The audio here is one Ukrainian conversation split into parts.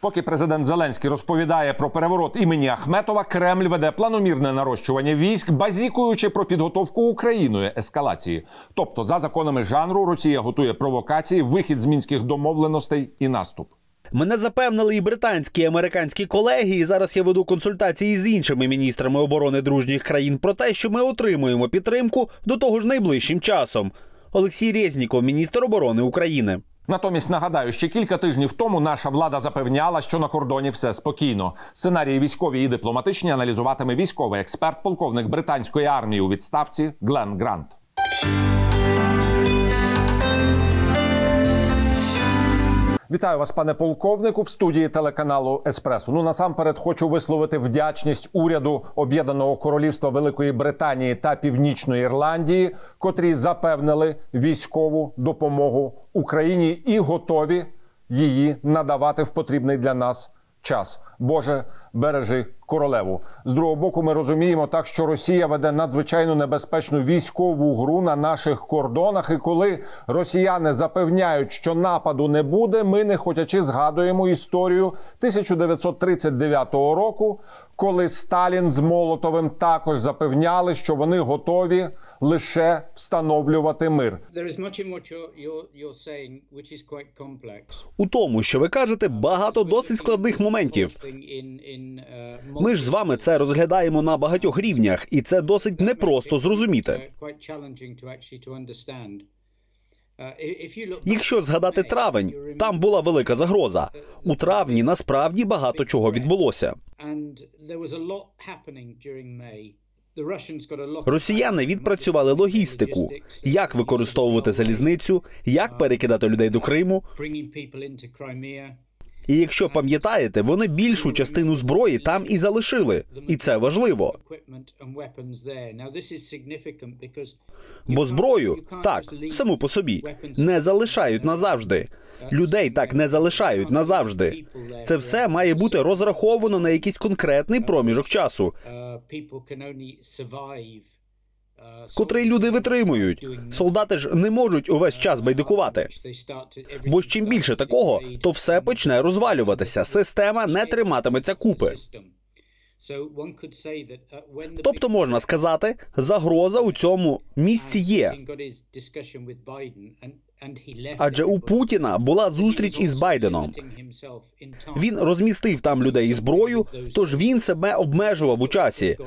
Поки президент Зеленський розповідає про переворот імені Ахметова, Кремль веде планомірне нарощування військ, базікуючи про підготовку Україною ескалації. Тобто, за законами жанру, Росія готує провокації, вихід з мінських домовленостей і наступ. Мене запевнили і британські і американські колеги. І зараз я веду консультації з іншими міністрами оборони дружніх країн про те, що ми отримуємо підтримку до того ж найближчим часом. Олексій Резніков, міністр оборони України. Натомість нагадаю, ще кілька тижнів тому наша влада запевняла, що на кордоні все спокійно. Сценарії військові і дипломатичні аналізуватиме військовий експерт, полковник британської армії у відставці Глен Грант. Вітаю вас, пане полковнику, в студії телеканалу Еспресо. Ну насамперед хочу висловити вдячність уряду Об'єднаного Королівства Великої Британії та Північної Ірландії, котрі запевнили військову допомогу Україні і готові її надавати в потрібний для нас час. Боже, бережи королеву. З другого боку, ми розуміємо так, що Росія веде надзвичайно небезпечну військову гру на наших кордонах. І коли росіяни запевняють, що нападу не буде, ми не хотячи згадуємо історію 1939 року, коли Сталін з Молотовим також запевняли, що вони готові лише встановлювати мир. У тому, що ви кажете, багато досить складних моментів. Ми ж з вами це розглядаємо на багатьох рівнях, і це досить непросто зрозуміти. uh, Якщо згадати травень, там була велика загроза. У травні насправді багато чого відбулося. Росіяни відпрацювали логістику, як використовувати залізницю, як перекидати людей до Криму. І якщо пам'ятаєте, вони більшу частину зброї там і залишили, і це важливо. Бо зброю так саму по собі не залишають назавжди. Людей так не залишають назавжди. Це все має бути розраховано на якийсь конкретний проміжок часу, котрий люди витримують. Солдати ж не можуть увесь час байдикувати. Бо ж чим більше такого, то все почне розвалюватися. Система не триматиметься купи. Тобто можна сказати, загроза у цьому місці є. Адже у Путіна була зустріч із Байденом. Він розмістив там людей і зброю, тож він себе обмежував у часі,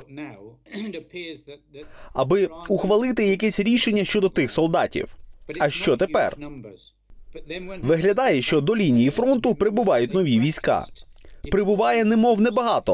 аби ухвалити якесь рішення щодо тих солдатів. А що тепер? Виглядає, що до лінії фронту прибувають нові війська. Прибуває немов небагато,